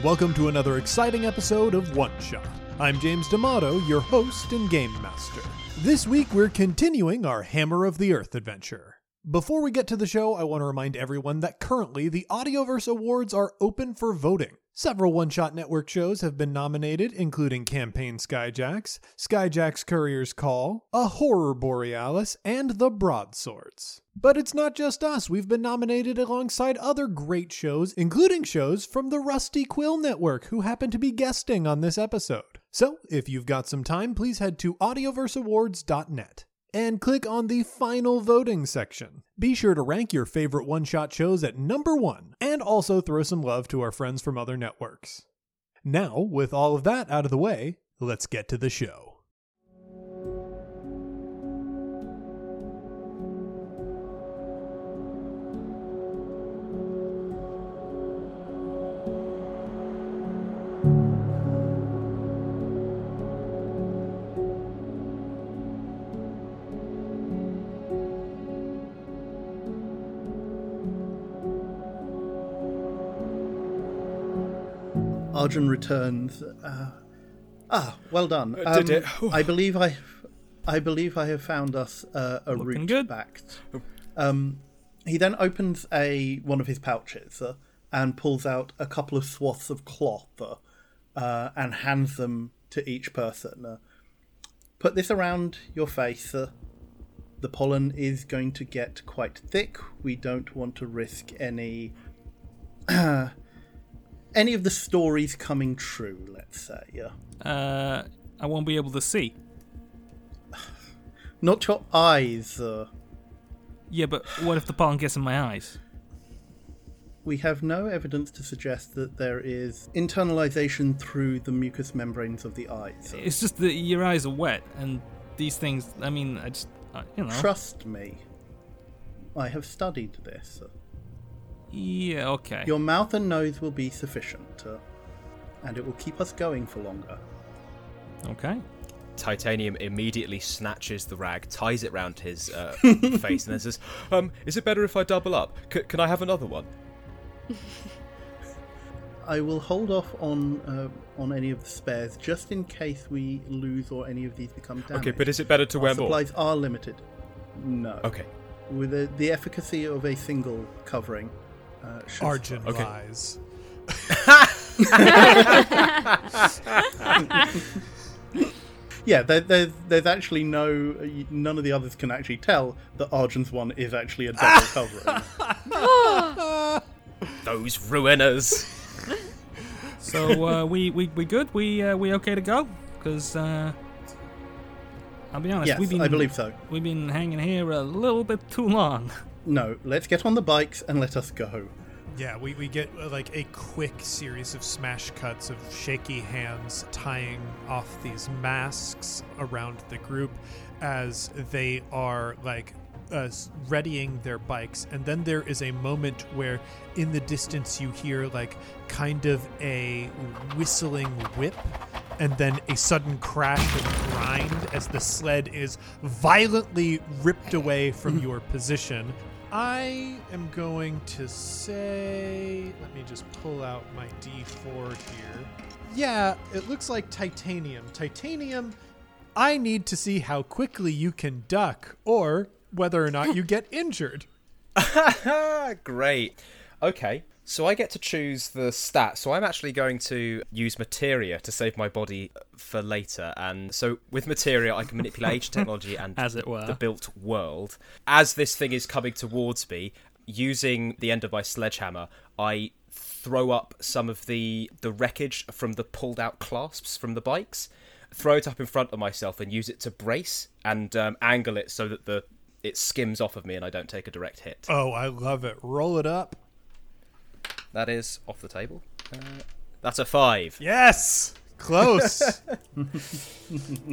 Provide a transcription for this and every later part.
and welcome to another exciting episode of One Shot. I'm James D'Amato, your host and game master. This week we're continuing our Hammer of the Earth adventure. Before we get to the show, I want to remind everyone that currently the Audioverse Awards are open for voting. Several One Shot Network shows have been nominated, including Campaign Skyjacks, Skyjacks Courier's Call, A Horror Borealis, and The Broadswords. But it's not just us, we've been nominated alongside other great shows, including shows from the Rusty Quill Network, who happen to be guesting on this episode. So, if you've got some time, please head to audioverseawards.net and click on the final voting section. Be sure to rank your favorite one shot shows at number one, and also throw some love to our friends from other networks. Now, with all of that out of the way, let's get to the show. Arjun returns. Uh, ah, well done. Uh, did it? Um, I believe I, I believe I have found us uh, a Looking route good. back. Um, he then opens a one of his pouches uh, and pulls out a couple of swaths of cloth uh, and hands them to each person. Uh, put this around your face. Uh, the pollen is going to get quite thick. We don't want to risk any any of the stories coming true. Let's say, yeah. Uh, I won't be able to see. Not your eyes. Uh, Yeah, but what if the pollen gets in my eyes? we have no evidence to suggest that there is internalization through the mucous membranes of the eyes. It's just that your eyes are wet, and these things. I mean, I just, you know. Trust me. I have studied this. Yeah. Okay. Your mouth and nose will be sufficient, uh, and it will keep us going for longer. Okay. Titanium immediately snatches the rag, ties it round his uh, face, and then says, "Um, is it better if I double up? C- can I have another one?" I will hold off on uh, on any of the spares just in case we lose or any of these become damaged. Okay, but is it better to Our wear more? supplies are limited. No. Okay. With the, the efficacy of a single covering. Uh, should Arjun. Okay. lies. Yeah, there, there's there's actually no none of the others can actually tell that Arjun's one is actually a double covering. Those ruiners. So uh, we we we good? We uh, we okay to go? Because uh, I'll be honest, yes, we've been I believe so. we've been hanging here a little bit too long. No, let's get on the bikes and let us go. Yeah, we, we get uh, like a quick series of smash cuts of shaky hands tying off these masks around the group as they are like uh, readying their bikes. And then there is a moment where in the distance you hear like kind of a whistling whip and then a sudden crash and grind as the sled is violently ripped away from your position. I am going to say, let me just pull out my D4 here. Yeah, it looks like titanium. Titanium, I need to see how quickly you can duck or whether or not you get injured. Great. Okay, so I get to choose the stat. So I'm actually going to use materia to save my body for later. And so with materia, I can manipulate ancient technology and As it were. the built world. As this thing is coming towards me, using the end of my sledgehammer, I throw up some of the the wreckage from the pulled out clasps from the bikes, throw it up in front of myself, and use it to brace and um, angle it so that the it skims off of me and I don't take a direct hit. Oh, I love it. Roll it up. That is off the table. Uh, that's a five. Yes, close.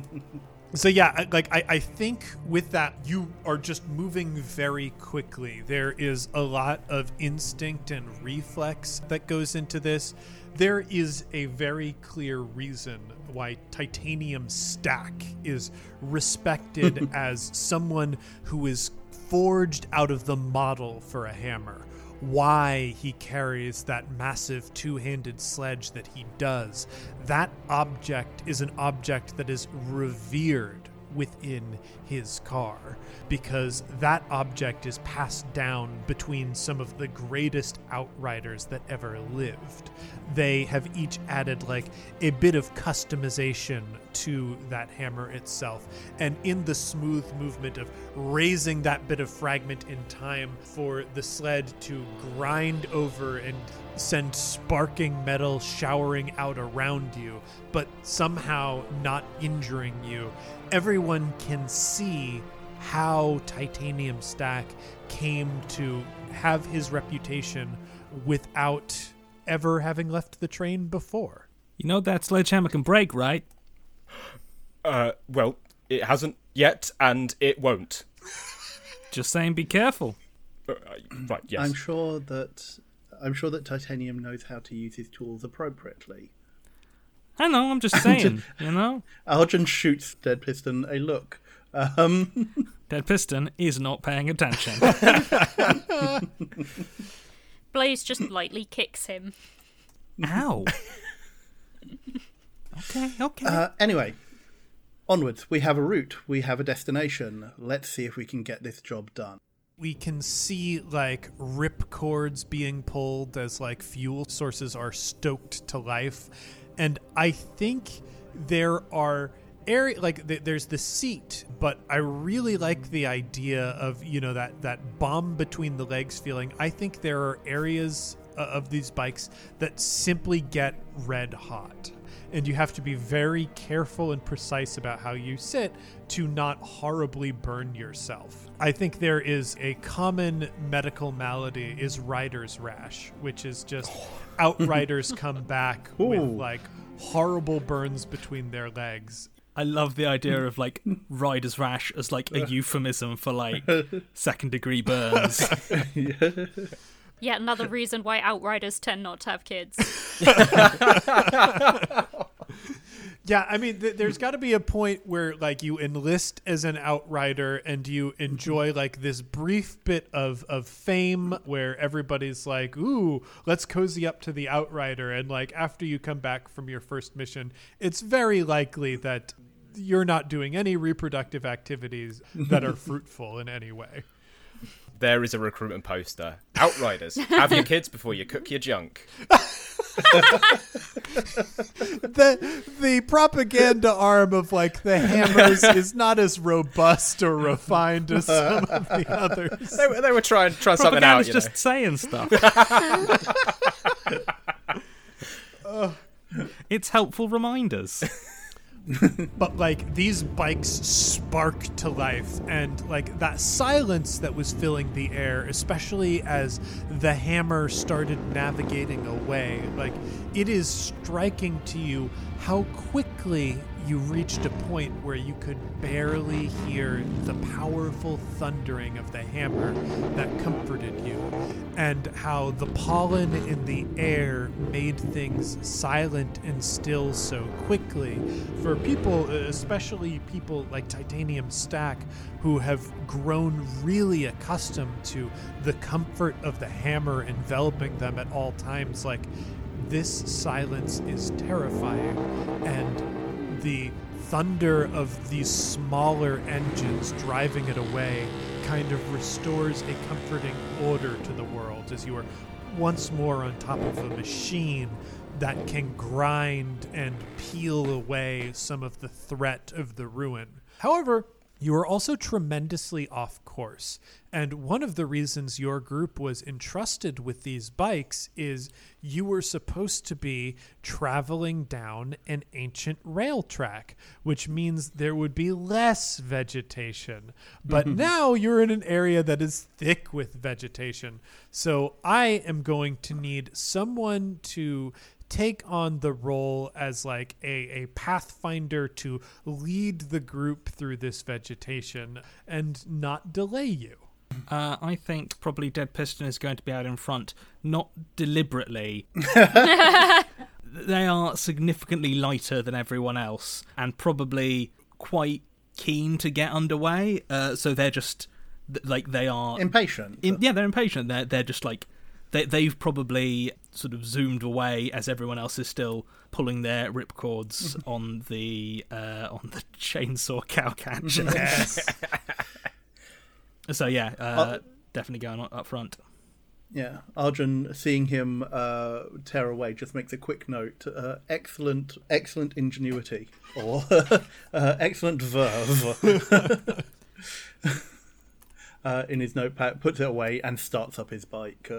so yeah, like I, I think with that you are just moving very quickly. There is a lot of instinct and reflex that goes into this. There is a very clear reason why Titanium Stack is respected as someone who is forged out of the model for a hammer. Why he carries that massive two handed sledge that he does. That object is an object that is revered within his car because that object is passed down between some of the greatest outriders that ever lived. They have each added like a bit of customization to that hammer itself. And in the smooth movement of raising that bit of fragment in time for the sled to grind over and send sparking metal showering out around you, but somehow not injuring you, everyone can see how Titanium Stack came to have his reputation without ever having left the train before. You know that sledgehammer can break, right? Uh, well, it hasn't yet, and it won't. Just saying, be careful. Uh, right, yes. I'm sure that I'm sure that Titanium knows how to use his tools appropriately. I know, I'm just saying, you know? Arjun shoots Dead Piston a look. Um, Dead Piston is not paying attention. Blaze just lightly kicks him. Ow. okay, okay. uh, anyway, onwards. We have a route. We have a destination. Let's see if we can get this job done. We can see like rip cords being pulled as like fuel sources are stoked to life. And i think there are area like th- there's the seat but i really like the idea of you know that that bomb between the legs feeling. I think there are areas uh, of these bikes that simply get red hot and you have to be very careful and precise about how you sit to not horribly burn yourself. I think there is a common medical malady is rider's rash, which is just outriders come back with like horrible burns between their legs. I love the idea of like rider's rash as like a euphemism for like second degree burns. Yet another reason why outriders tend not to have kids. Yeah, I mean, th- there's got to be a point where like you enlist as an outrider and you enjoy mm-hmm. like this brief bit of of fame where everybody's like, "Ooh, let's cozy up to the outrider." And like after you come back from your first mission, it's very likely that you're not doing any reproductive activities that are fruitful in any way. There is a recruitment poster. Outriders, have your kids before you cook your junk. the the propaganda arm of like the hammers is not as robust or refined as some of the others. They, were- they were trying trying something out. Propaganda's You just know. saying stuff. it's helpful reminders. But like these bikes spark to life, and like that silence that was filling the air, especially as the hammer started navigating away, like it is striking to you how quickly you reached a point where you could barely hear the powerful thundering of the hammer that comforted you, and how the pollen in the air made things silent and still so quickly. For people, especially people like Titanium Stack, who have grown really accustomed to the comfort of the hammer enveloping them at all times, like this silence is terrifying, and the thunder of these smaller engines driving it away kind of restores a comforting order to the world as you are once more on top of a machine that can grind and peel away some of the threat of the ruin. However, you are also tremendously off course. And one of the reasons your group was entrusted with these bikes is you were supposed to be traveling down an ancient rail track, which means there would be less vegetation. But now you're in an area that is thick with vegetation. So I am going to need someone to take on the role as like a, a pathfinder to lead the group through this vegetation and not delay you. Uh, I think probably Dead Piston is going to be out in front, not deliberately. they are significantly lighter than everyone else and probably quite keen to get underway. Uh, so they're just like they are Impatient. in, yeah, they're impatient. They're they're just like they they've probably sort of zoomed away as everyone else is still pulling their ripcords on the uh, on the chainsaw cow catcher. Yes. so yeah, uh, definitely going up front. Yeah, Arjun, seeing him uh, tear away, just makes a quick note. Uh, excellent, excellent ingenuity, or uh, excellent verve. uh, in his notepad, puts it away, and starts up his bike.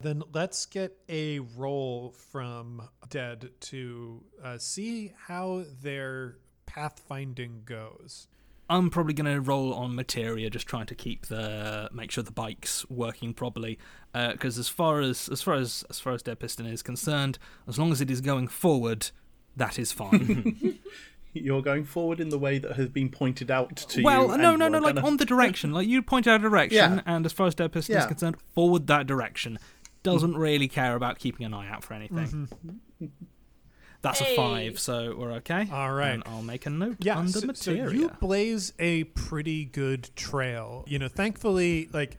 Uh, Then let's get a roll from Dead to uh, see how their pathfinding goes. I'm probably going to roll on materia, just trying to keep the make sure the bike's working properly. Because as far as as far as as far as Dead Piston is concerned, as long as it is going forward, that is fine. You're going forward in the way that has been pointed out to you. well, no, and no, no, like gonna- on the direction. Like you point out a direction, Yeah. and as far as Dead Piston is concerned, forward that direction. Doesn't really care about keeping an eye out for anything. Mm-hmm. That's a five, so we're okay. All right. and I'll make a note Yeah, under so, so you blaze a pretty good trail. You know, thankfully, like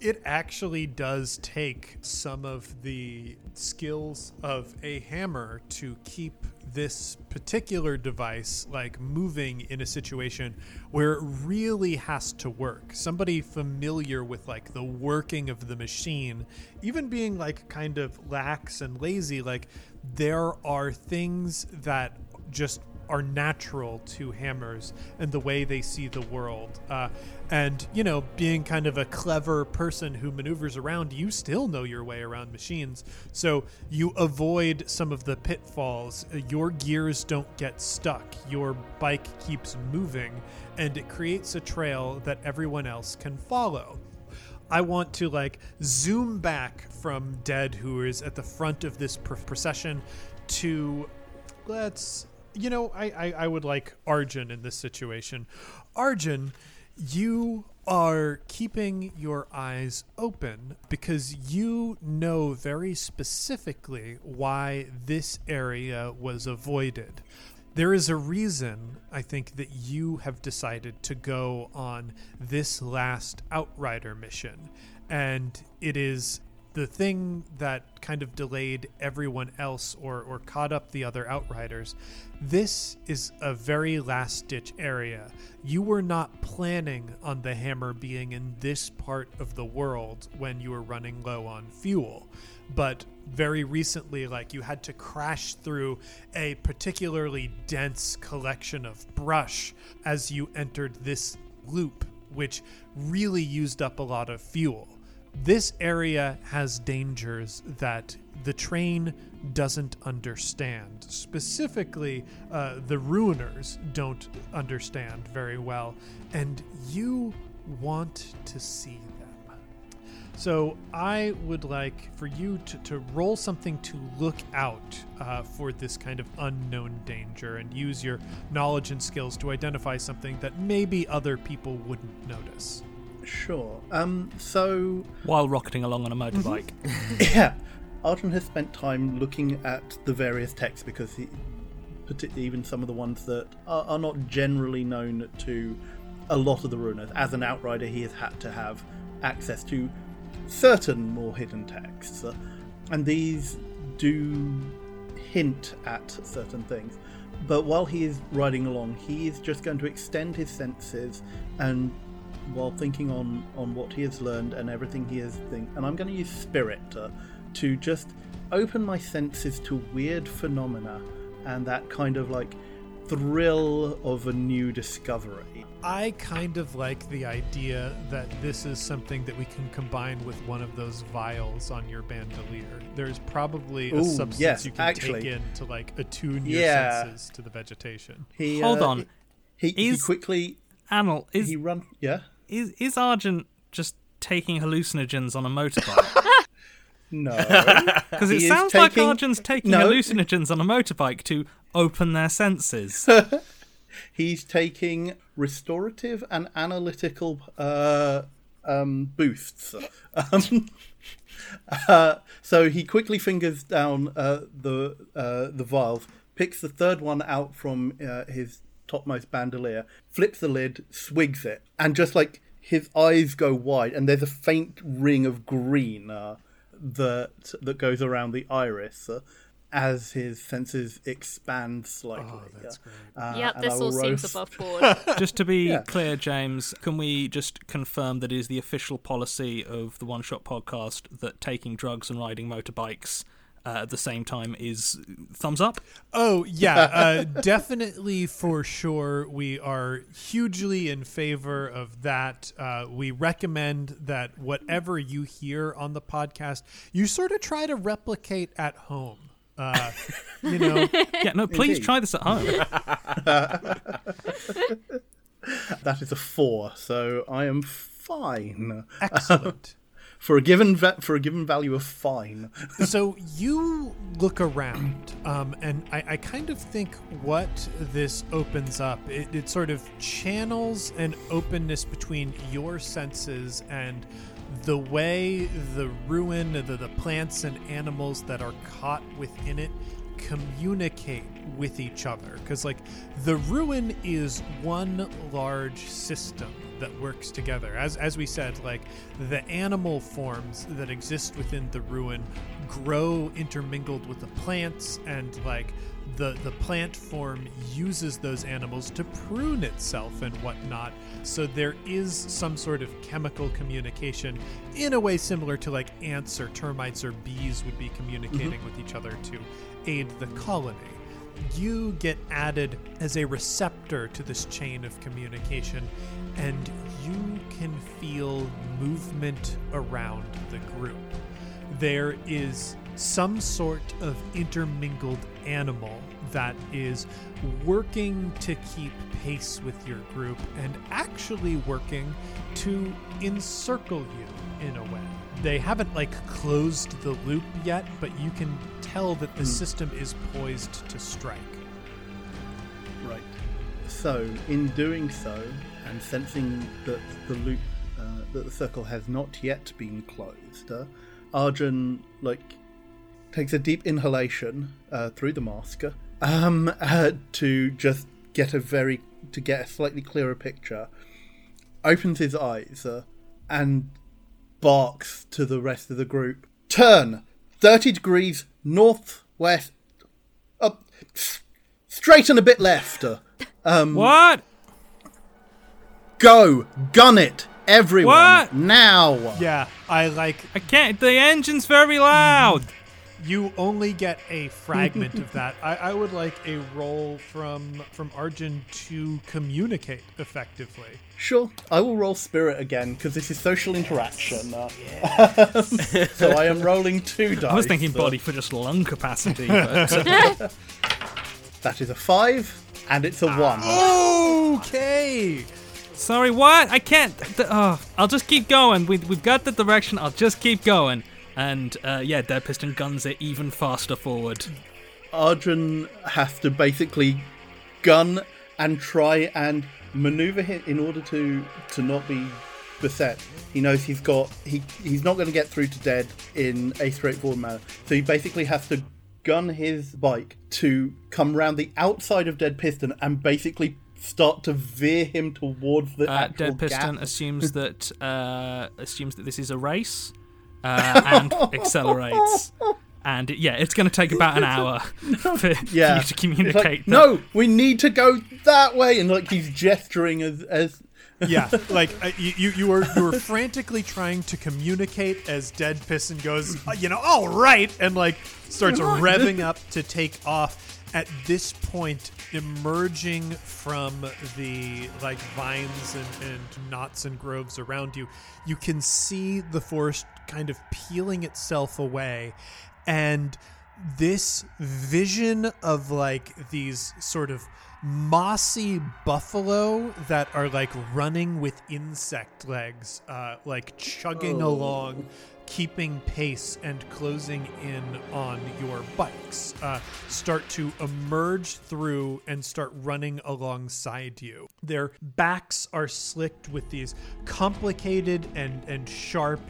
it actually does take some of the skills of a hammer to keep this particular device like moving in a situation where it really has to work. Somebody familiar with like the working of the machine, even being like kind of lax and lazy, like there are things that just are natural to hammers and the way they see the world. Uh, and, you know, being kind of a clever person who maneuvers around, you still know your way around machines. So you avoid some of the pitfalls. Your gears don't get stuck. Your bike keeps moving, and it creates a trail that everyone else can follow. I want to like zoom back from Dead, who is at the front of this pr- procession, to let's you know I, I I would like Arjun in this situation. Arjun, you are keeping your eyes open because you know very specifically why this area was avoided. There is a reason, I think, that you have decided to go on this last Outrider mission. And it is the thing that kind of delayed everyone else or, or caught up the other Outriders. This is a very last ditch area. You were not planning on the hammer being in this part of the world when you were running low on fuel but very recently like you had to crash through a particularly dense collection of brush as you entered this loop which really used up a lot of fuel this area has dangers that the train doesn't understand. Specifically, uh, the ruiners don't understand very well, and you want to see them. So I would like for you to, to roll something to look out uh, for this kind of unknown danger and use your knowledge and skills to identify something that maybe other people wouldn't notice. Sure. Um. So While rocketing along on a motorbike. yeah, Arjun has spent time looking at the various texts because he, particularly even some of the ones that are, are not generally known to a lot of the ruiners. As an outrider, he has had to have access to certain more hidden texts, uh, and these do hint at certain things. But while he is riding along, he is just going to extend his senses and while thinking on on what he has learned and everything he has think and i'm going to use spirit uh, to just open my senses to weird phenomena and that kind of like thrill of a new discovery I kind of like the idea that this is something that we can combine with one of those vials on your bandolier. There's probably a Ooh, substance yes, you can actually. take in to like attune your Yeah. senses to the vegetation. he Hold uh, on. he, he Is- quickly Anil, is, he run yeah is is Arjun just taking hallucinogens on a motorbike? no Because it He is sounds like taking- Arjun's taking No. hallucinogens on a motorbike to open their senses. he's taking restorative and analytical uh, um, boosts. Um, uh, so he quickly fingers down uh, the uh, the vials, picks the third one out from uh, his topmost bandolier, flips the lid, swigs it, and just like his eyes go wide, and there's a faint ring of green uh, that that goes around the iris uh, as his senses expand slightly. Oh, that's great. Uh, yep, this will all seems above board. Just to be Yeah. clear, James, can we just confirm that it is the official policy of the One Shot podcast that taking drugs and riding motorbikes uh, at the same time is thumbs up? Oh yeah, uh, definitely for sure. We are hugely in favor of that. Uh, we recommend that whatever you hear on the podcast, you sort of try to replicate at home. Uh, you know, Yeah, no, please Indeed. try this at home. That is a four, so I am fine excellent. For a given va- for a given value of fine. so you look around, um, and I, I kind of think what this opens up, it, it sort of channels an openness between your senses and the way the ruin, the, the plants and animals that are caught within it communicate with each other because like the ruin is one large system that works together. As as we said like the animal forms that exist within the ruin grow intermingled with the plants and like the the plant form uses those animals to prune itself and whatnot. So there is some sort of chemical communication in a way similar to like ants or termites or bees would be communicating mm-hmm. with each other to aid the colony. You get added as a receptor to this chain of communication, and you can feel movement around the group. There is some sort of intermingled animal that is working to keep pace with your group and actually working to encircle you in a way. They haven't like closed the loop yet, but you can tell that the hmm. system is poised to strike. Right. So, in doing so, and sensing that the loop, uh, that the circle has not yet been closed, uh, Arjun like takes a deep inhalation uh, through the mask, um, uh, to just get a very to get a slightly clearer picture. Opens his eyes uh, and barks to the rest of the group. Turn thirty degrees northwest. Up, straight and a bit left. uh, Um, what? Go, gun it, everyone, What? now. Yeah, I like I can't. The engine's very loud. you only get a fragment of that. I, I would like a roll from from Arjun to communicate effectively. Sure, I will roll spirit again because this is social interaction. uh, so I am rolling two dice. I was thinking uh, body for just lung capacity. But, uh, That is a five, and it's a one. Okay. Sorry, what? I can't. oh, I'll just keep going. We, we've got the direction. I'll just keep going. And uh, yeah, Dead Piston guns it even faster forward. Arjun has to basically gun and try and maneuver him in order to to not be beset. He knows he's got he he's not going to get through to dead in a straightforward manner. So he basically has to gun his bike to come round the outside of Dead Piston and basically start to veer him towards the Uh, actual Dead Piston gap. assumes that uh, assumes that this is a race uh, and accelerates. And yeah, it's going to take about an hour for, yeah. you to like, communicate. that- no, we need to go that way, and like he's gesturing as as Yeah, like uh, you, you, were you were frantically trying to communicate as Dead Piston goes, "Uh, you know, all right, and like starts revving up to take off. At this point, emerging from the like vines and, and knots and groves around you, you can see the forest kind of peeling itself away, and this vision of like these sort of mossy buffalo that are like running with insect legs, uh, like chugging along, keeping pace and closing in on your bikes, uh, start to emerge through and start running alongside you. Their backs are slicked with these complicated and, and sharp,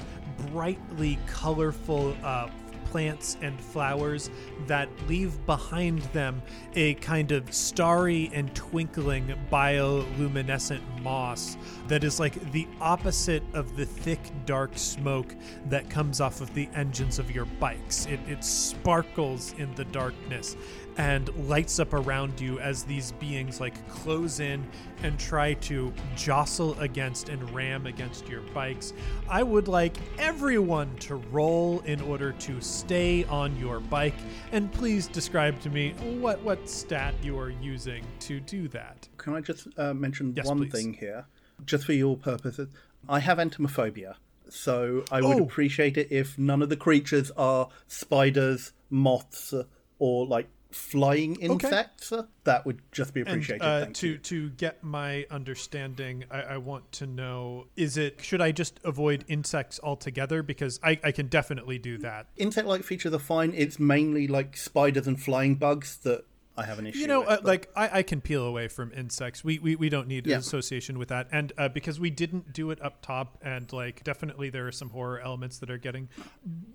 brightly colorful uh, plants and flowers that leave behind them a kind of starry and twinkling bioluminescent moss that is like the opposite of the thick, dark smoke that comes off of the engines of your bikes. It, it sparkles in the darkness and lights up around you as these beings like close in and try to jostle against and ram against your bikes. I would like everyone to roll in order to stay on your bike, and please describe to me what what stat you are using to do that. Can I just uh, mention Yes, one please. thing here, just for your purposes? I have entomophobia, so I would Oh. appreciate it if none of the creatures are spiders, moths, or like flying insects. That would just be And appreciated. uh, thank to you. to get my understanding, I, I want to know: is it should I just avoid insects altogether? Because I, I can definitely do that. Insect-like features are fine. It's mainly like spiders and flying bugs that I have an issue. You know, with, uh, like I, I can peel away from insects. We we, we don't need Yeah. an association with that, and uh, because we didn't do it up top, and like definitely there are some horror elements that are getting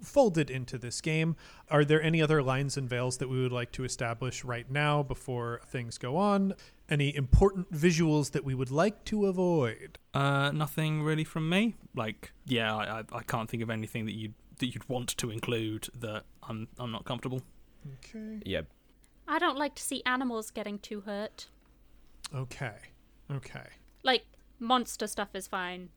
folded into this game. Are there any other lines and veils that we would like to establish right now before things go on? Any important visuals that we would like to avoid? Uh, nothing really from me. Like, yeah, I, I, I can't think of anything that you'd that you'd want to include that I'm I'm not comfortable. Okay. Yeah, I don't like to see animals getting too hurt. Okay. Okay. Like monster stuff is fine,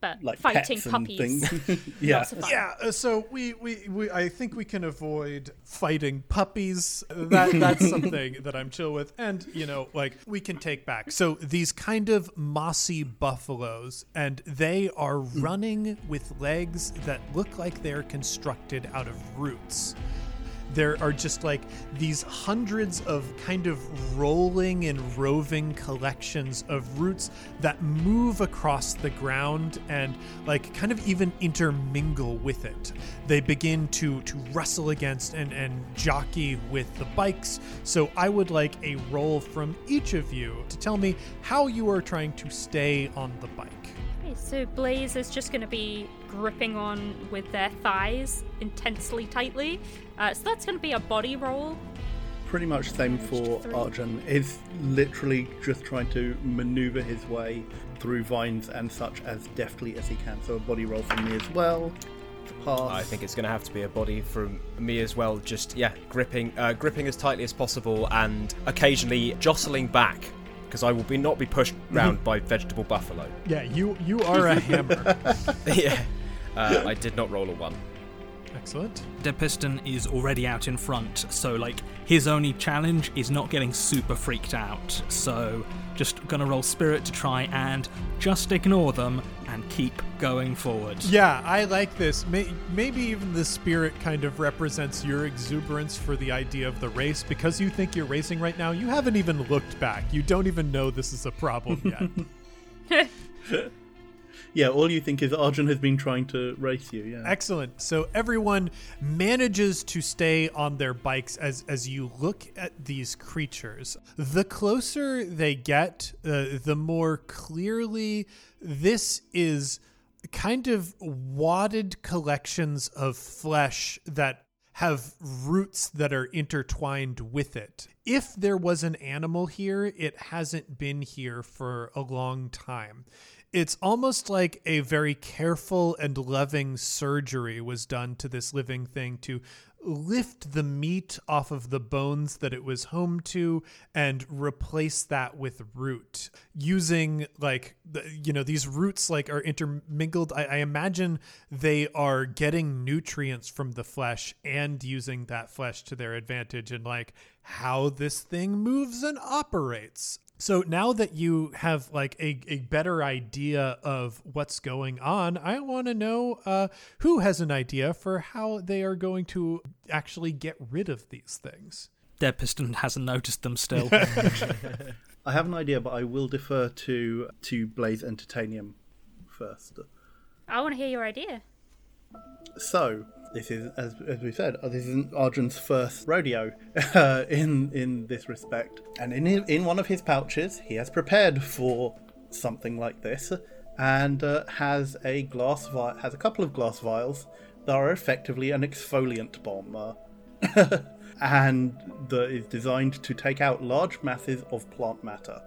but like fighting pets puppies. things. yeah, fun. Yeah, uh, so we, we, we I think we can avoid fighting puppies. That that's something that I'm chill with. And, you know, like we can take back. So these kind of mossy buffaloes and they are running with legs that look like they're constructed out of roots there are just like these hundreds of kind of rolling and roving collections of roots that move across the ground and like kind of even intermingle with it. They begin to to wrestle against and and jockey with the bikes. So I would like a roll from each of you to tell me how you are trying to stay on the bike. Okay, so Blaze is just going to be gripping on with their thighs intensely tightly. Uh, so that's going to be a body roll. pretty much same for Three. Arjun. Is literally just trying to maneuver his way through vines and such as deftly as he can. So a body roll from me as well. Pass. I think it's going to have to be a body from me as well. Just yeah, gripping, uh, gripping as tightly as possible, and occasionally jostling back because I will be not be pushed round by vegetable buffalo. Yeah, you you are a hammer. yeah, uh, I did not roll a one. Excellent. Dead Piston is already out in front, so like his only challenge is not getting super freaked out. So just gonna roll spirit to try and just ignore them and keep going forward. Yeah, I like this. May- Maybe even the spirit kind of represents your exuberance for the idea of the race. Because you think you're racing right now, you haven't even looked back. You don't even know this is a problem yet. yeah, all you think is Arjun has been trying to race you. Yeah. Excellent. So everyone manages to stay on their bikes as as you look at these creatures. The closer they get, uh, the more clearly this is kind of wadded collections of flesh that have roots that are intertwined with it. If there was an animal here, it hasn't been here for a long time. It's almost like a very careful and loving surgery was done to this living thing to lift the meat off of the bones that it was home to and replace that with root. Using like you know these roots like are intermingled. I, I imagine they are getting nutrients from the flesh and using that flesh to their advantage and like how this thing moves and operates so now that you have like a, a better idea of what's going on, I want to know uh, who has an idea for how they are going to actually get rid of these things. Dead Piston hasn't noticed them still. I have an idea, but I will defer to to Blaze and Titanium first. I want to hear your idea. So this is, as, as we said, uh, this is Arjun's first rodeo uh, in in this respect, and in in one of his pouches, he has prepared for something like this, and uh, has a glass vi- has a couple of glass vials that are effectively an exfoliant bomb, uh, and that is designed to take out large masses of plant matter.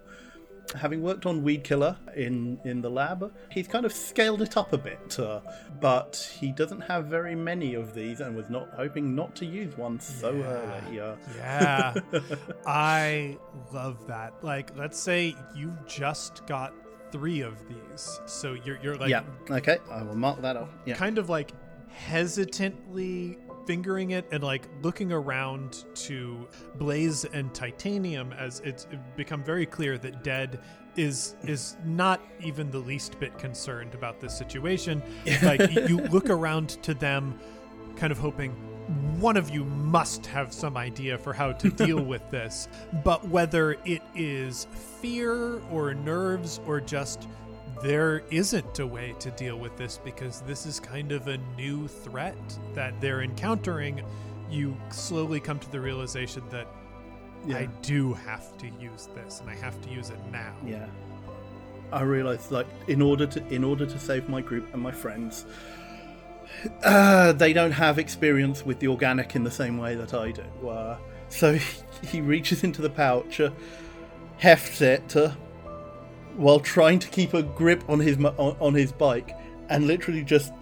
Having worked on Weed Killer in, in the lab, he's kind of scaled it up a bit, uh, but he doesn't have very many of these and was not hoping not to use one so early. Uh, Yeah. I love that. Like, let's say you've just got three of these. So you're you're like yeah, okay, I will mark that off. Yeah. kind of like hesitantly fingering it and like looking around to Blaze and Titanium as it's become very clear that Dead is is not even the least bit concerned about this situation. Like you look around to them kind of hoping one of you must have some idea for how to deal with this. But whether it is fear or nerves or just there isn't a way to deal with this because this is kind of a new threat that they're encountering, you slowly come to the realization that I do have to use this and I have to use it now. Yeah. I realized like in order to in order to save my group and my friends, uh, they don't have experience with the organic in the same way that I do. Uh, so he reaches into the pouch, uh, hefts it, uh, while trying to keep a grip on his on, his bike, and literally just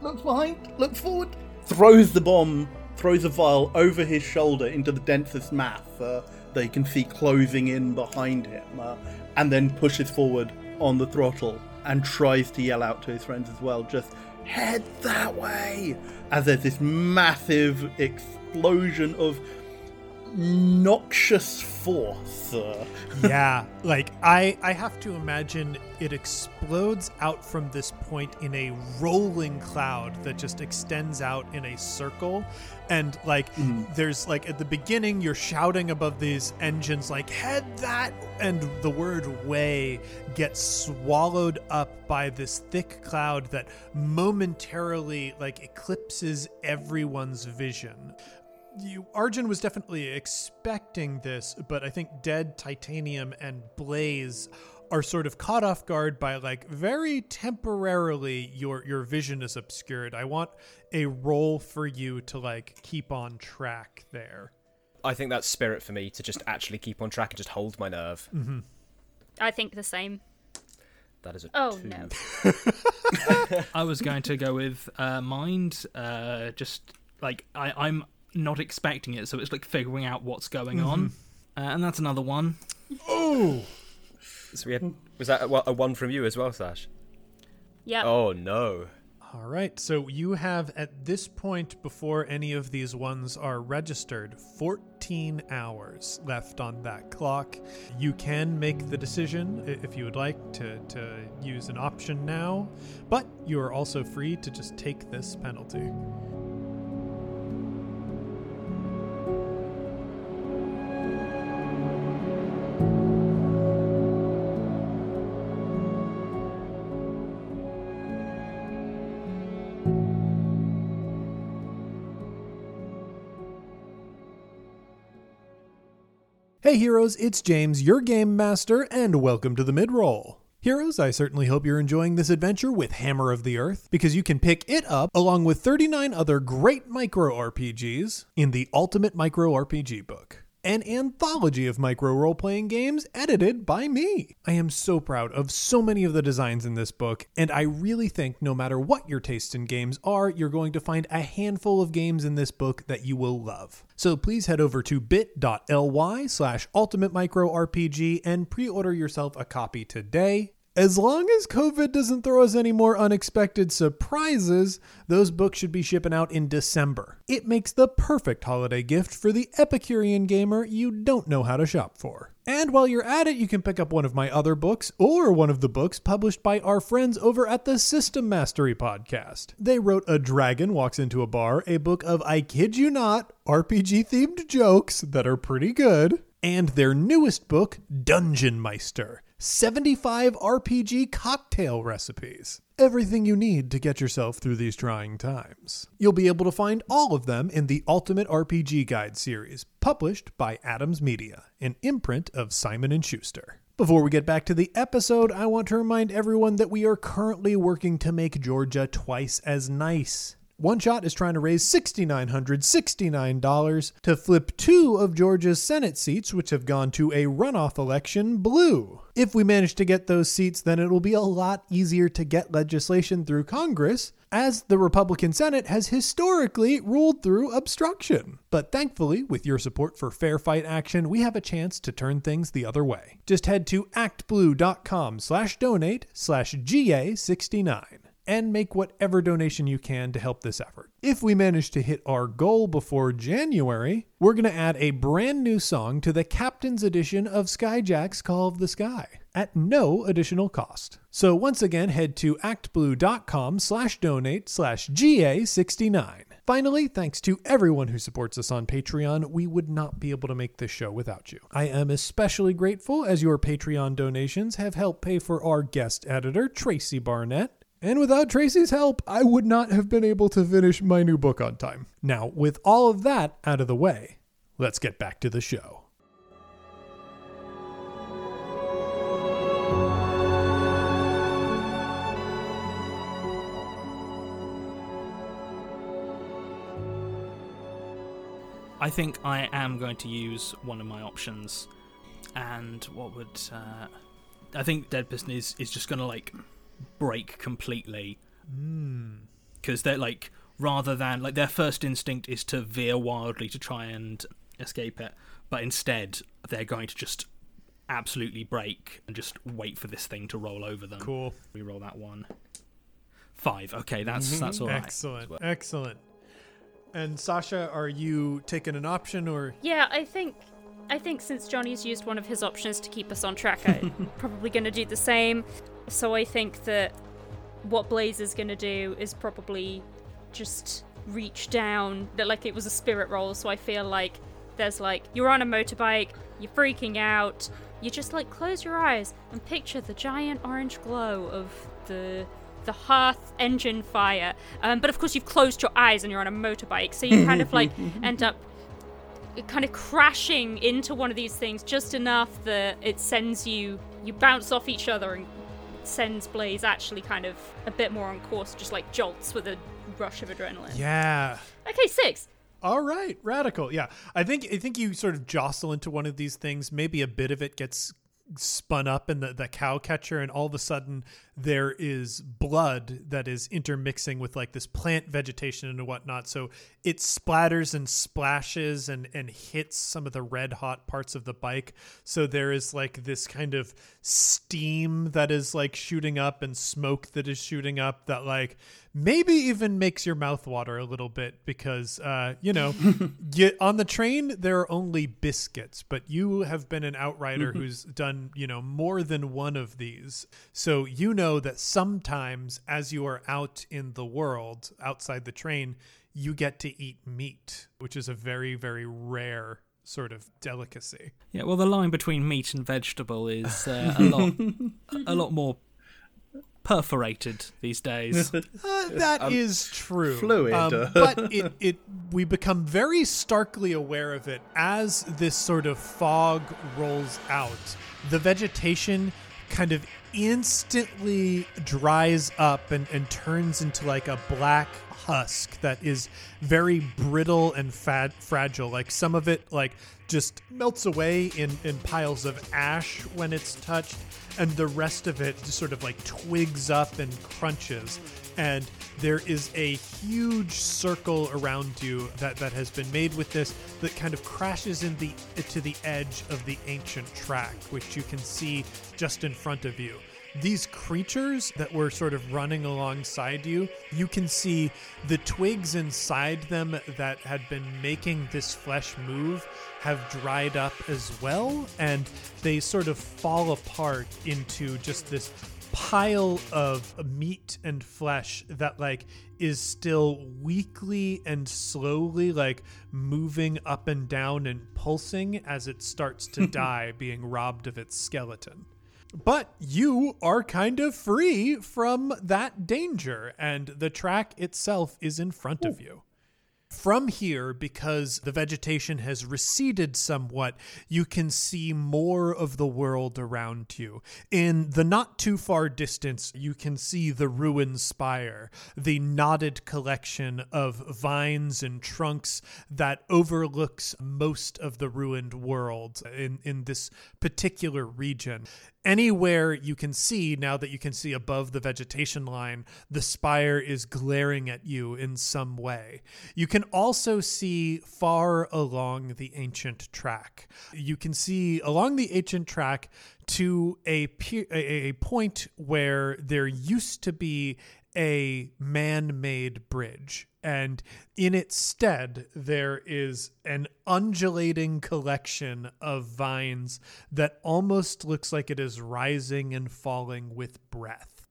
looks behind, looks forward, throws the bomb, throws a vial over his shoulder into the densest mass uh, you can see closing in behind him, uh, and then pushes forward on the throttle and tries to yell out to his friends as well, just head that way! As there's this massive explosion of noxious force. Yeah, like I I have to imagine it explodes out from this point in a rolling cloud that just extends out in a circle. And like hmm. there's like at the beginning you're shouting above these engines like head that! And the word way gets swallowed up by this thick cloud that momentarily like eclipses everyone's vision you Arjun was definitely expecting this, but I think Dead, Titanium, and Blaze are sort of caught off guard by like very temporarily your your vision is obscured. I want a roll for you to like keep on track there. I think that's spirit for me to just actually keep on track and just hold my nerve. I think the same. That is a Oh, two. no. I was going to go with uh, mind. Uh, just like I, I'm not expecting it, so it's like figuring out what's going on, uh, and that's another one. Oh, So we had was that a, a one from you as well, Sash? Yeah. Oh no. all right. So you have at this point before any of these ones are registered, 14 hours left on that clock. You can make the decision if you would like to to use an option now, but you are also free to just take this penalty. Heroes, it's James, your game master, and welcome to the midroll. Heroes, I certainly hope you're enjoying this adventure with Hammer of the Earth because you can pick it up along with 39 other great micro RPGs in the Ultimate Micro RPG book. An anthology of micro role playing games edited by me. I am so proud of so many of the designs in this book, and I really think no matter what your tastes in games are, you're going to find a handful of games in this book that you will love. So please head over to bit.ly slash ultimate micro RPG and pre order yourself a copy today. As long as COVID doesn't throw us any more unexpected surprises, those books should be shipping out in December. It makes the perfect holiday gift for the Epicurean gamer you don't know how to shop for. And while you're at it, you can pick up one of my other books or one of the books published by our friends over at the System Mastery podcast. They wrote A Dragon Walks Into a Bar, a book of, I kid you not, RPG themed jokes that are pretty good, and their newest book, Dungeonmeister 75 RPG cocktail recipes. Everything you need to get yourself through these trying times. You'll be able to find all of them in the Ultimate RPG Guide series, published by Adams Media, an imprint of Simon & Schuster. Before we get back to the episode, I want to remind everyone that we are currently working to make Georgia twice as nice. One Shot is trying to raise $6,969 to flip two of Georgia's Senate seats, which have gone to a runoff election, blue. If we manage to get those seats, then it will be a lot easier to get legislation through Congress, as the Republican Senate has historically ruled through obstruction. But thankfully, with your support for Fair Fight Action, we have a chance to turn things the other way. Just head to actblue.com slash donate slash GA69 and make whatever donation you can to help this effort. If we manage to hit our goal before January, we're going to add a brand new song to the Captain's edition of Skyjack's Call of the Sky at no additional cost. So once again, head to actblue.com slash donate slash GA69. Finally, thanks to everyone who supports us on Patreon. We would not be able to make this show without you. I am especially grateful as your Patreon donations have helped pay for our guest editor, Tracy Barnett, and without Tracy's help, I would not have been able to finish my new book on time. Now, with all of that out of the way, let's get back to the show. I think I am going to use one of my options, and what would uh, I think Dead Piston is is just going to like break completely hmm. because they're like rather than like their first instinct is to veer wildly to try and escape it, but instead they're going to just absolutely break and just wait for this thing to roll over them. Cool. We roll that one. Five. Okay, that's mm-hmm. that's all right. Excellent. Excellent. And Sasha, are you taking an option or Yeah, I think I think since Johnny's used one of his options to keep us on track, I'm probably going to do the same. So I think that what Blaze is going to do is probably just reach down, that like it was a spirit roll. So I feel like there's like you're on a motorbike, you're freaking out, you just like close your eyes and picture the giant orange glow of the the hearth engine fire. Um, but of course you've closed your eyes and you're on a motorbike, so you kind of like end up kind of crashing into one of these things just enough that it sends you you bounce off each other and sends Blaze actually kind of a bit more on course, just like jolts with a rush of adrenaline. Yeah. Okay, six. All right, radical. Yeah, I think I think you sort of jostle into one of these things. Maybe a bit of it gets spun up in the the cow catcher, and all of a sudden there is blood that is intermixing with like this plant vegetation and whatnot. So it splatters and splashes and and hits some of the red hot parts of the bike. So there is like this kind of steam that is like shooting up and smoke that is shooting up that like maybe even makes your mouth water a little bit because uh, you know you, on the train there are only biscuits but you have been an outrider who's done you know more than one of these so you know that sometimes as you are out in the world outside the train you get to eat meat which is a very very rare sort of delicacy Yeah, well, the line between meat and vegetable is uh, a lot, a lot more perforated these days. Uh, that is true. fluid. Um, but it, it we become very starkly aware of it as this sort of fog rolls out. The vegetation kind of instantly dries up and, and turns into like a black husk that is very brittle and fragile. Like some of it like just melts away in, in piles of ash when it's touched, and the rest of it just sort of like twigs up and crunches. And there is a huge circle around you that, that has been made with this that kind of crashes in the to the edge of the ancient track, which you can see just in front of you. These creatures that were sort of running alongside you, you can see the twigs inside them that had been making this flesh move have dried up as well, and they sort of fall apart into just this pile of meat and flesh that like is still weakly and slowly like moving up and down and pulsing as it starts to die being robbed of its skeleton but you are kind of free from that danger, and the track itself is in front of you. From here, because the vegetation has receded somewhat, you can see more of the world around you. In the not too far distance, you can see the ruined spire, the knotted collection of vines and trunks that overlooks most of the ruined world in, in this particular region anywhere you can see now that you can see above the vegetation line the spire is glaring at you in some way you can also see far along the ancient track you can see along the ancient track to a, a point where there used to be a man made bridge. And in its stead, there is an undulating collection of vines that almost looks like it is rising and falling with breath.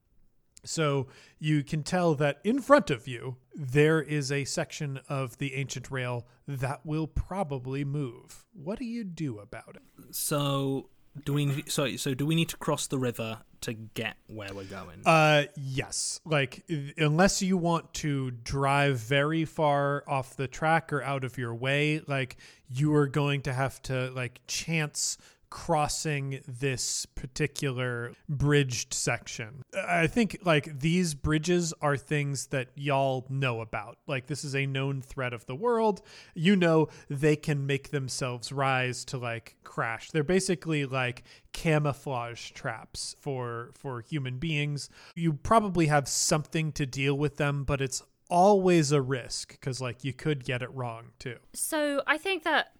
So you can tell that in front of you, there is a section of the ancient rail that will probably move. What do you do about it? So do we? So so do we need to cross the river to get where we're going? Uh, yes. Like, unless you want to drive very far off the track or out of your way, like, you are going to have to, like, chance crossing this particular bridged section. I think like these bridges are things that y'all know about. Like this is a known threat of the world. You know they can make themselves rise to like crash. They're basically like camouflage traps for for human beings. You probably have something to deal with them, but it's always a risk because like you could get it wrong too. So I think that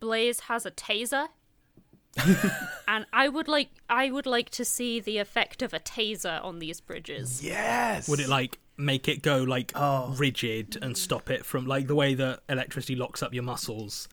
Blaze has a taser and I would like I would like to see the effect of a taser on these bridges. Yes. Would it like make it go like Oh. rigid and stop it from like the way that electricity locks up your muscles?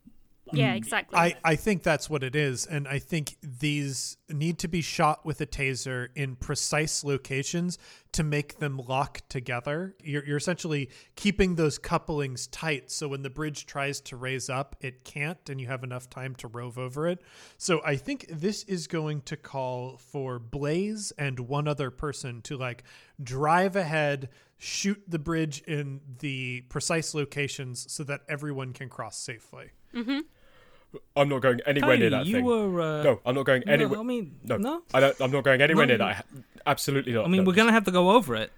Yeah, mm. exactly. I, I think that's what it is. And I think these need to be shot with a taser in precise locations to make them lock together. You're, you're essentially keeping those couplings tight so when the bridge tries to raise up, it can't, and you have enough time to rove over it. So I think this is going to call for Blaze and one other person to like drive ahead, shoot the bridge in the precise locations so that everyone can cross safely. Mm-hmm. I'm not going anywhere near that you thing. were. Uh, No, I'm not going no, anywhere. I mean, no, no. I don't, I'm not going anywhere No, near you- that. Absolutely not. I mean, no. we're gonna have to go over it.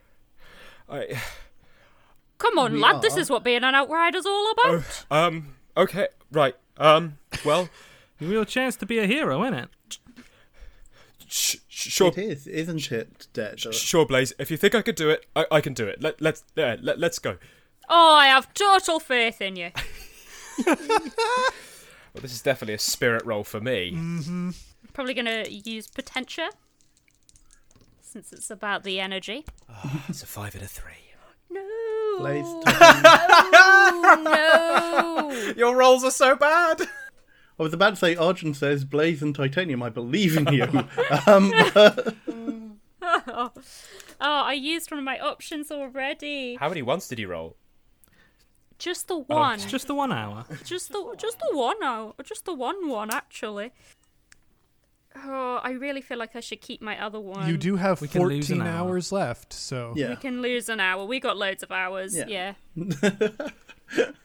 I, Come on, We lad, this is what being an outrider's all about. um. Okay. Right. Um. Well. Your real chance to be a hero, isn't it? sh- sh- sure. It is, isn't it, Dead? Sure, Blaze. If you think I could do it, I, I can do it. Let, let's yeah, let, let's go. Oh, I have total faith in you. Well, this is definitely a spirit roll for me. Probably gonna use Potentia. Since it's about the energy. It's a five and a three. No. Blaze no. Your rolls are so bad. I was about to say, Arjun says, Blaze and Titanium, I believe in you. um, Oh, I used one of my options already. How many ones did you roll? Just the oh, one. It's just the one hour. Just the just the one now. Just the one one actually. Oh, I really feel like I should keep my other one. You do have We can lose an 14 hour. hours left, so yeah. We can lose an hour. We got loads of hours. Yeah. Yeah.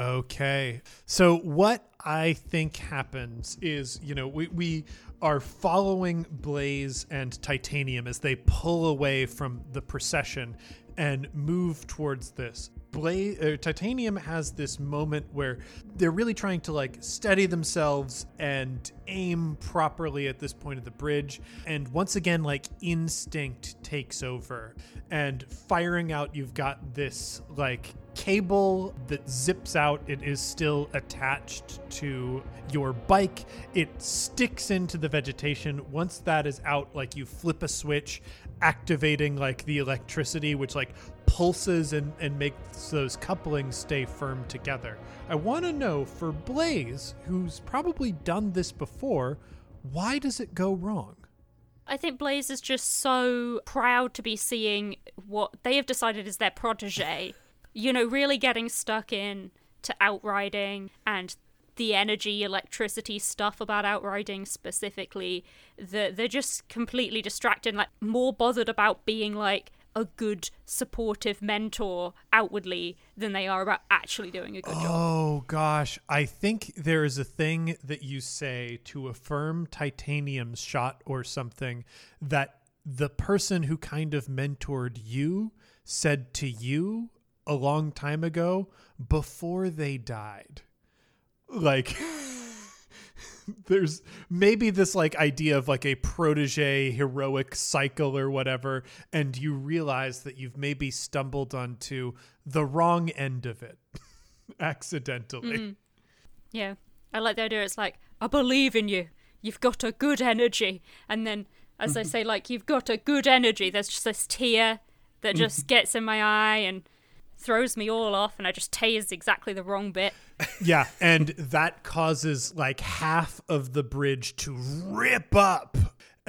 Okay. So what I think happens is, you know, we, we are following Blaze and Titanium as they pull away from the procession and move towards this. Blaze, uh, Titanium has this moment where they're really trying to like steady themselves and aim properly at this point of the bridge. And once again, like instinct takes over. And firing out, you've got this like cable that zips out. It is still attached to your bike. It sticks into the vegetation. Once that is out, like you flip a switch, activating like the electricity, which like pulses and, and makes those couplings stay firm together. I want to know for Blaze, who's probably done this before, why does it go wrong? I think Blaze is just so proud to be seeing what they have decided is their protege. You know, really getting stuck in to outriding and the energy, electricity stuff about outriding specifically. That they're just completely distracted, like more bothered about being like a good, supportive mentor outwardly than they are about actually doing a good job. Oh gosh, I think there is a thing that you say to affirm titanium's shot or something that the person who kind of mentored you said to you a long time ago before they died. Like there's maybe this like idea of like a protege heroic cycle or whatever and you realize that you've maybe stumbled onto the wrong end of it accidentally mm. Yeah. I like the idea it's like, I believe in you. You've got a good energy. And then as I say, like, you've got a good energy, there's just this tear that just gets in my eye and throws me all off and I just tears exactly the wrong bit. yeah and that causes like half of the bridge to rip up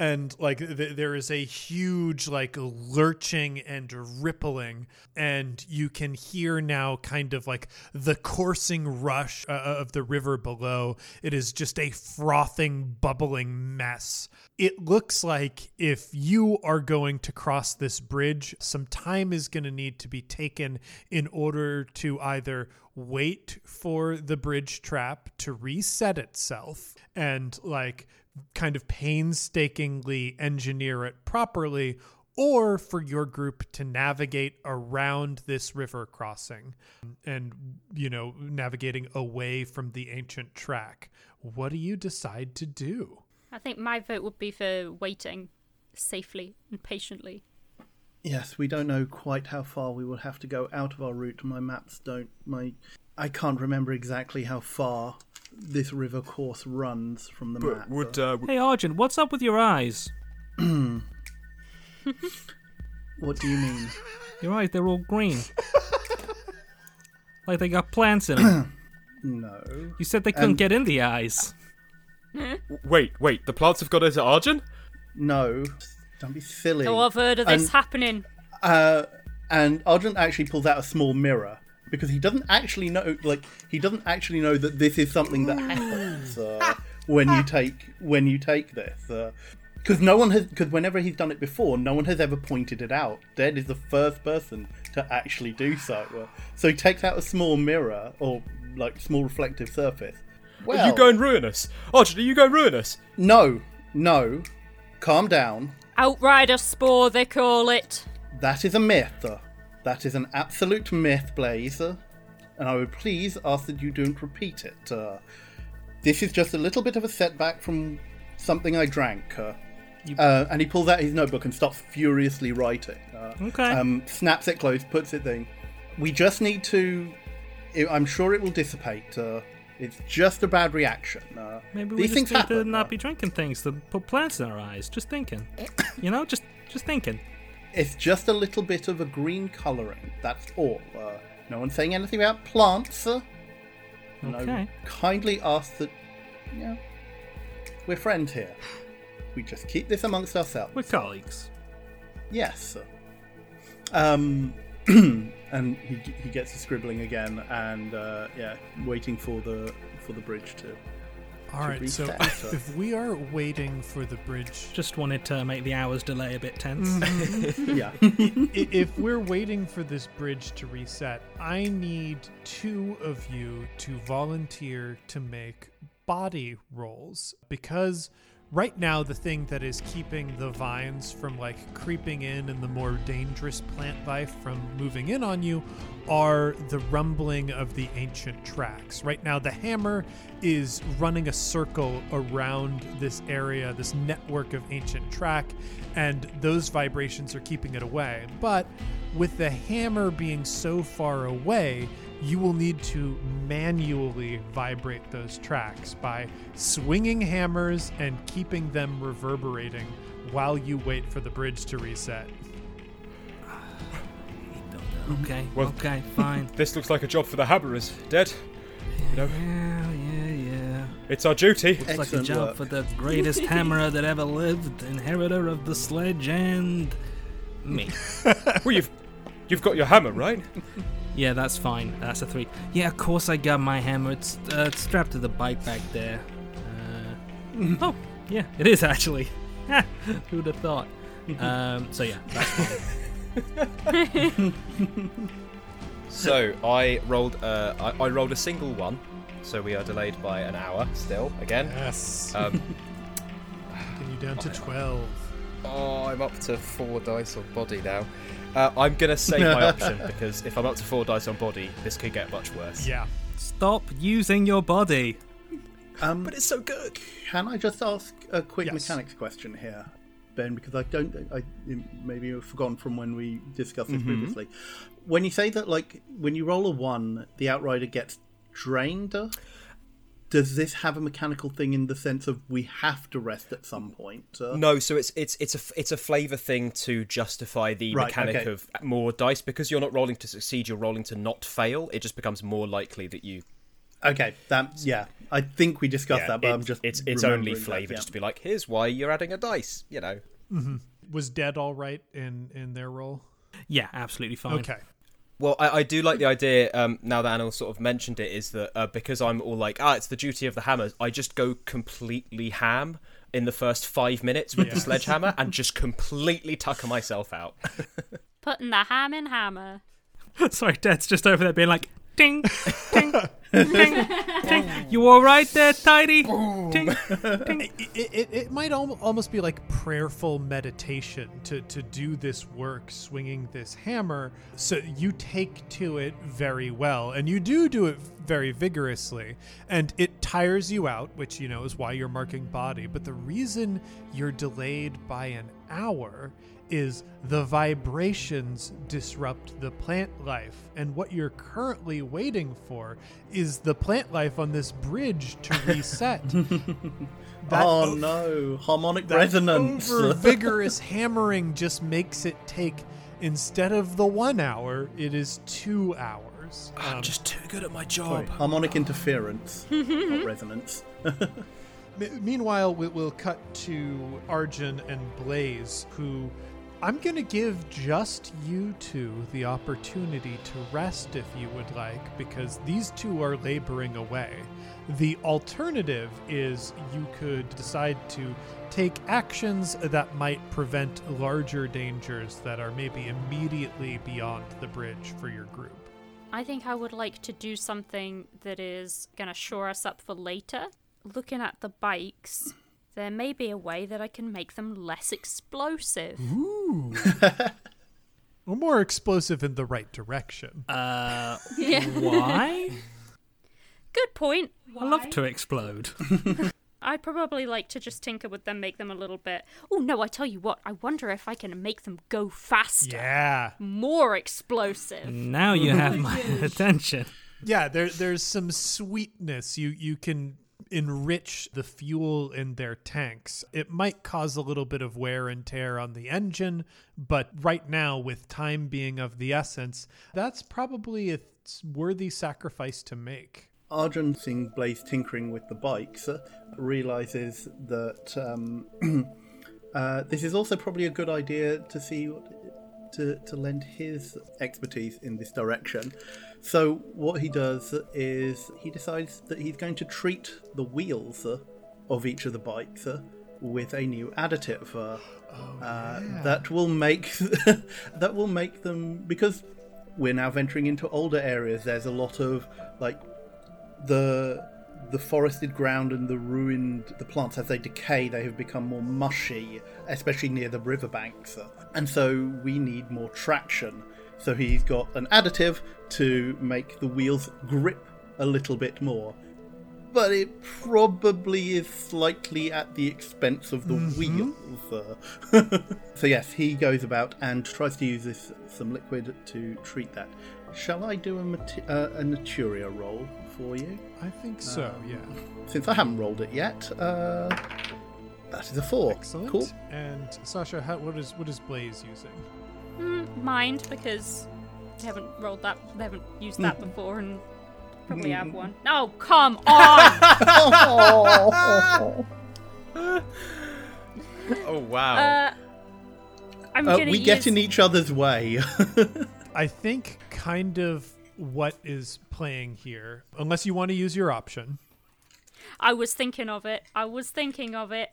and like th- there is a huge like lurching and rippling and you can hear now kind of like the coursing rush uh, of the river below. It is just a frothing bubbling mess. It looks like if you are going to cross this bridge some time is going to need to be taken in order to either wait for the bridge trap to reset itself and like kind of painstakingly engineer it properly or for your group to navigate around this river crossing and you know navigating away from the ancient track what do you decide to do I think my vote would be for waiting safely and patiently. Yes, we don't know quite how far we will have to go out of our route. My maps don't. My I can't remember exactly how far this river course runs from the map. Would uh, Hey, Arjun, what's up with your eyes? What do you mean? Your eyes, they're all green. like they got plants in them. no. You said they couldn't Um, get in the eyes. wait, wait. The plants have got into Arjun. No. Don't be silly. Oh, I've heard of this And- happening. Uh, and Arjun actually pulls out a small mirror because he doesn't actually know, like, he doesn't actually know that this is something that happens uh, when you take when you take this. Because no one has, because whenever he's done it before, no one has ever pointed it out. Dead is the first person to actually do so. Uh, so he takes out a small mirror or like small reflective surface. Well, Are you going ruin us? Arjun, are you going ruin us? No, no, calm down. Outrider spore, they call it. That is a myth. That is an absolute myth, Blazer, And I would please ask that you don't repeat it. Uh, this is just a little bit of a setback from something I drank. Uh, uh, and he pulls out his notebook and starts furiously writing. Uh, Okay. Um, snaps it closed, puts it thing. We just need to. I'm sure it will dissipate. Uh, it's just a bad reaction. Uh, Maybe we just need happen. to not uh, be drinking things that put plants in our eyes. Just thinking. you know, just just thinking. It's just a little bit of a green colouring. That's all. Uh, no one's saying anything about plants. Uh, and I Okay. kindly ask that, you know, we're friends here. We just keep this amongst ourselves. We're colleagues. Yes. Um, and he, he gets to scribbling again, and uh, yeah, waiting for the for the bridge to. All right so if, if we are waiting for the bridge Just wanted to make the hours delay a bit tense. Mm-hmm. Yeah. I- if we're waiting for this bridge to reset, I need two of you to volunteer to make body rolls because right now the thing that is keeping the vines from like creeping in and the more dangerous plant life from moving in on you are the rumbling of the ancient tracks. Right now the hammer is running a circle around this area, this network of ancient track, and those vibrations are keeping it away. But with the hammer being so far away, you will need to manually vibrate those tracks by swinging hammers and keeping them reverberating while you wait for the bridge to reset. okay. Well- okay. Fine. This looks like a job for the hammerers. Dead. You know, Yeah. Yeah. Yeah. it's our duty. Looks like a job work. for the greatest hammerer that ever lived, inheritor of the sledge, and me. well, you've you've got your hammer, right? Yeah, that's fine. That's a three. Yeah, of course I got my hammer. It's, uh, it's strapped to the bike back there. Uh, oh, yeah, it is actually. Who'd have thought? Um, so yeah, that's fine. So I rolled. Uh, I, I rolled a single one. So we are delayed by an hour still. Again. Yes. Um, Getting you down to 12. oh, I'm up to four dice of body now. Uh, I'm gonna save my option because if I'm up to four dice on body, this could get much worse. Yeah. Stop using your body. Um, But it's so good. Can I just ask a quick Yes. mechanics question here, Ben? Because I don't, I maybe you've forgotten from when we discussed this previously. When you say that, like when you roll a one, the outrider gets drained. Does this have a mechanical thing in the sense of we have to rest at some point? Uh, No, so it's it's it's a it's a flavor thing to justify the Right, mechanic okay. of more dice because you're not rolling to succeed, you're rolling to not fail. It just becomes more likely that you. Okay, that yeah, I think we discussed Yeah, that, but it- I'm just it's it's only remembering that, flavor yeah. just to be like, here's why you're adding a dice. You know. Mm-hmm. Was Dead all right in, in their role? Yeah, absolutely fine. Okay. Well, I, I do like the idea. Um, now that Anil sort of mentioned it, is that uh, because I'm all like, ah, it's the duty of the hammers. I just go completely ham in the first five minutes with the sledgehammer and just completely tucker myself out. Putting the ham in hammer. Sorry, Dad's just over there being like, ding, ding, ding, ding. You all right there, Tidy? Ding, ding. It, it, it might al- almost be like prayerful meditation to, to do this work, swinging this hammer. So you take to it very well, and you do do it very vigorously, and it tires you out, which you know is why you're marking body. But the reason you're delayed by an hour is the vibrations disrupt the plant life. And what you're currently waiting for is the plant life on this bridge to reset. Oh o- no, harmonic resonance. Over vigorous hammering just makes it take, instead of the one hour, it is two hours. Ah, um, I'm just too good at my Sorry, job. harmonic ah. interference, not mm-hmm. resonance. Me- Meanwhile, we- we'll cut to Arjun and Blaze, who I'm going to give just you two the opportunity to rest if you would like, because these two are laboring away. The alternative is you could decide to take actions that might prevent larger dangers that are maybe immediately beyond the bridge for your group. I think I would like to do something that is going to shore us up for later. Looking at the bikes, there may be a way that I can make them less explosive. Or more explosive in the right direction. Uh, Yeah. why? Good point. I love to explode. I'd probably like to just tinker with them, make them a little bit. Oh no, I tell you what, I wonder if I can make them go faster. yeah. More explosive. Now you have my attention. Yeah, there there's some sweetness. You you can enrich the fuel in their tanks. It might cause a little bit of wear and tear on the engine, but right now with time being of the essence, that's probably a worthy sacrifice to make. Arjun, seeing Blaze tinkering with the bikes, uh, realizes that um, uh, this is also probably a good idea to see to to lend his expertise in this direction. So what he does is he decides that he's going to treat the wheels uh, of each of the bikes uh, with a new additive uh, uh, that will make that will make them because we're now venturing into older areas. There's a lot of like the the forested ground and the ruined the plants as they decay they have become more mushy especially near the riverbanks and so we need more traction so he's got an additive to make the wheels grip a little bit more but it probably is slightly at the expense of the wheels. uh. so yes, he goes about and tries to use this some liquid to treat that. Shall I do a, mate- uh, a Naturia roll for you? I think so, yeah. Since I haven't rolled it yet, uh, that is a four. Excellent. Cool. And Sasha, how, what is what is Blaze using? Mm, mind because they haven't rolled that, they haven't used that before, and probably have one. Oh come on! Oh wow. uh, I'm Uh, gonna we use. get in each other's way. I think kind of what is playing here, unless you want to use your option. I was thinking of it. I was thinking of it.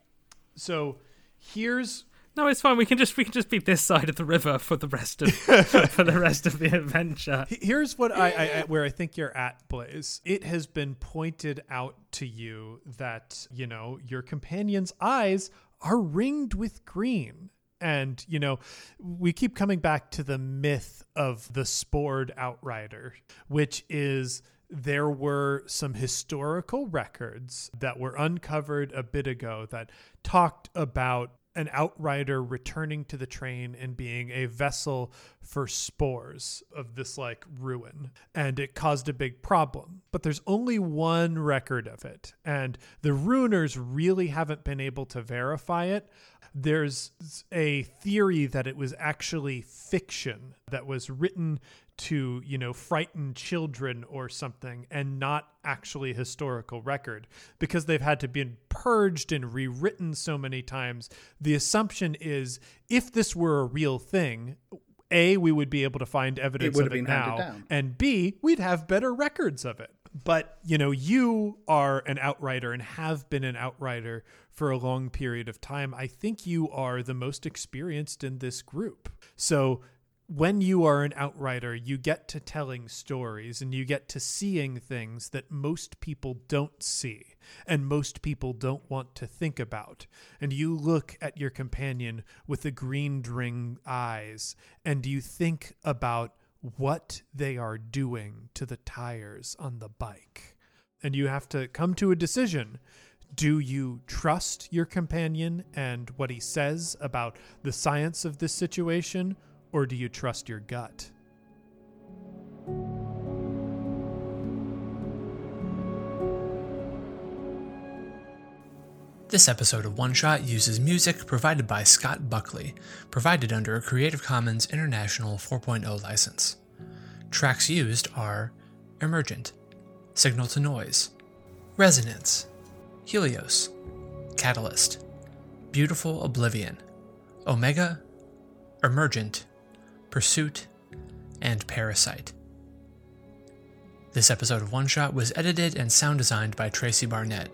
So here's No, it's fine. We can just we can just be this side of the river for the rest of for the rest of the adventure. Here's what I, I, I where I think you're at, Blaze. It has been pointed out to you that you know your companion's eyes are ringed with green. And, you know, we keep coming back to the myth of the spored outrider, which is there were some historical records that were uncovered a bit ago that talked about an outrider returning to the train and being a vessel for spores of this like ruin. And it caused a big problem. But there's only one record of it. And the ruiners really haven't been able to verify it. There's a theory that it was actually fiction that was written to, you know, frighten children or something and not actually historical record because they've had to be purged and rewritten so many times. The assumption is if this were a real thing, a, we would be able to find evidence would of it now, and B, we'd have better records of it. But, you know, you are an outrider and have been an outrider for a long period of time. I think you are the most experienced in this group. So, when you are an outrider, you get to telling stories and you get to seeing things that most people don't see and most people don't want to think about. And you look at your companion with the green ring eyes and you think about what they are doing to the tires on the bike. And you have to come to a decision. Do you trust your companion and what he says about the science of this situation, or do you trust your gut? This episode of One Shot uses music provided by Scott Buckley, provided under a Creative Commons International 4.0 license. Tracks used are Emergent, Signal to Noise, Resonance, Helios, Catalyst, Beautiful Oblivion, Omega, Emergent, Pursuit, and Parasite. This episode of One Shot was edited and sound designed by Tracy Barnett.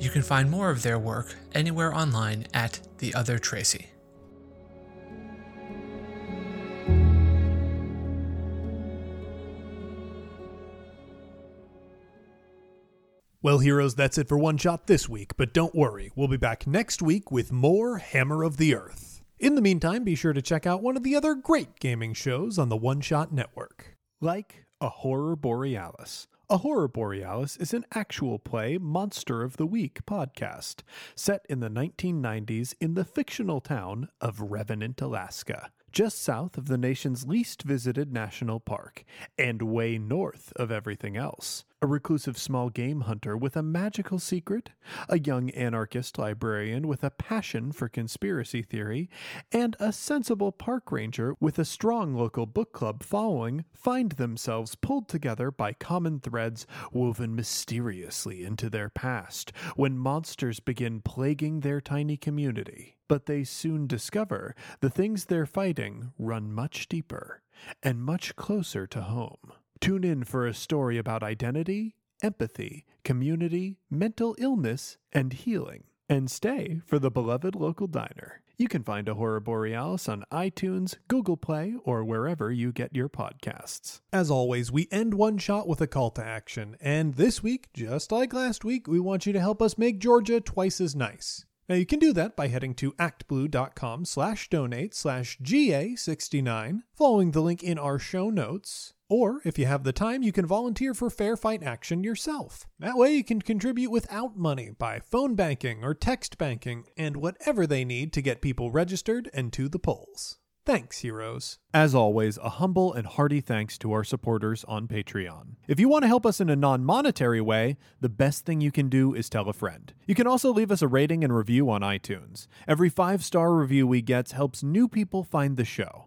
You can find more of their work anywhere online at The Other Tracy. Well, heroes, that's it for One Shot this week, but don't worry, we'll be back next week with more Hammer of the Earth. In the meantime, be sure to check out one of the other great gaming shows on the One Shot Network, like A Horror Borealis. A Horror Borealis is an actual play Monster of the Week podcast set in the 1990s in the fictional town of Revenant, Alaska, just south of the nation's least visited national park and way north of everything else. A reclusive small game hunter with a magical secret, a young anarchist librarian with a passion for conspiracy theory, and a sensible park ranger with a strong local book club following find themselves pulled together by common threads woven mysteriously into their past when monsters begin plaguing their tiny community. But they soon discover the things they're fighting run much deeper and much closer to home. Tune in for a story about identity, empathy, community, mental illness, and healing. And stay for the beloved local diner. You can find a Horror Borealis on iTunes, Google Play, or wherever you get your podcasts. As always, we end one shot with a call to action, and this week, just like last week, we want you to help us make Georgia twice as nice. Now you can do that by heading to actblue.com slash donate slash GA69, following the link in our show notes. Or, if you have the time, you can volunteer for Fair Fight Action yourself. That way, you can contribute without money by phone banking or text banking and whatever they need to get people registered and to the polls. Thanks, heroes. As always, a humble and hearty thanks to our supporters on Patreon. If you want to help us in a non monetary way, the best thing you can do is tell a friend. You can also leave us a rating and review on iTunes. Every five star review we get helps new people find the show.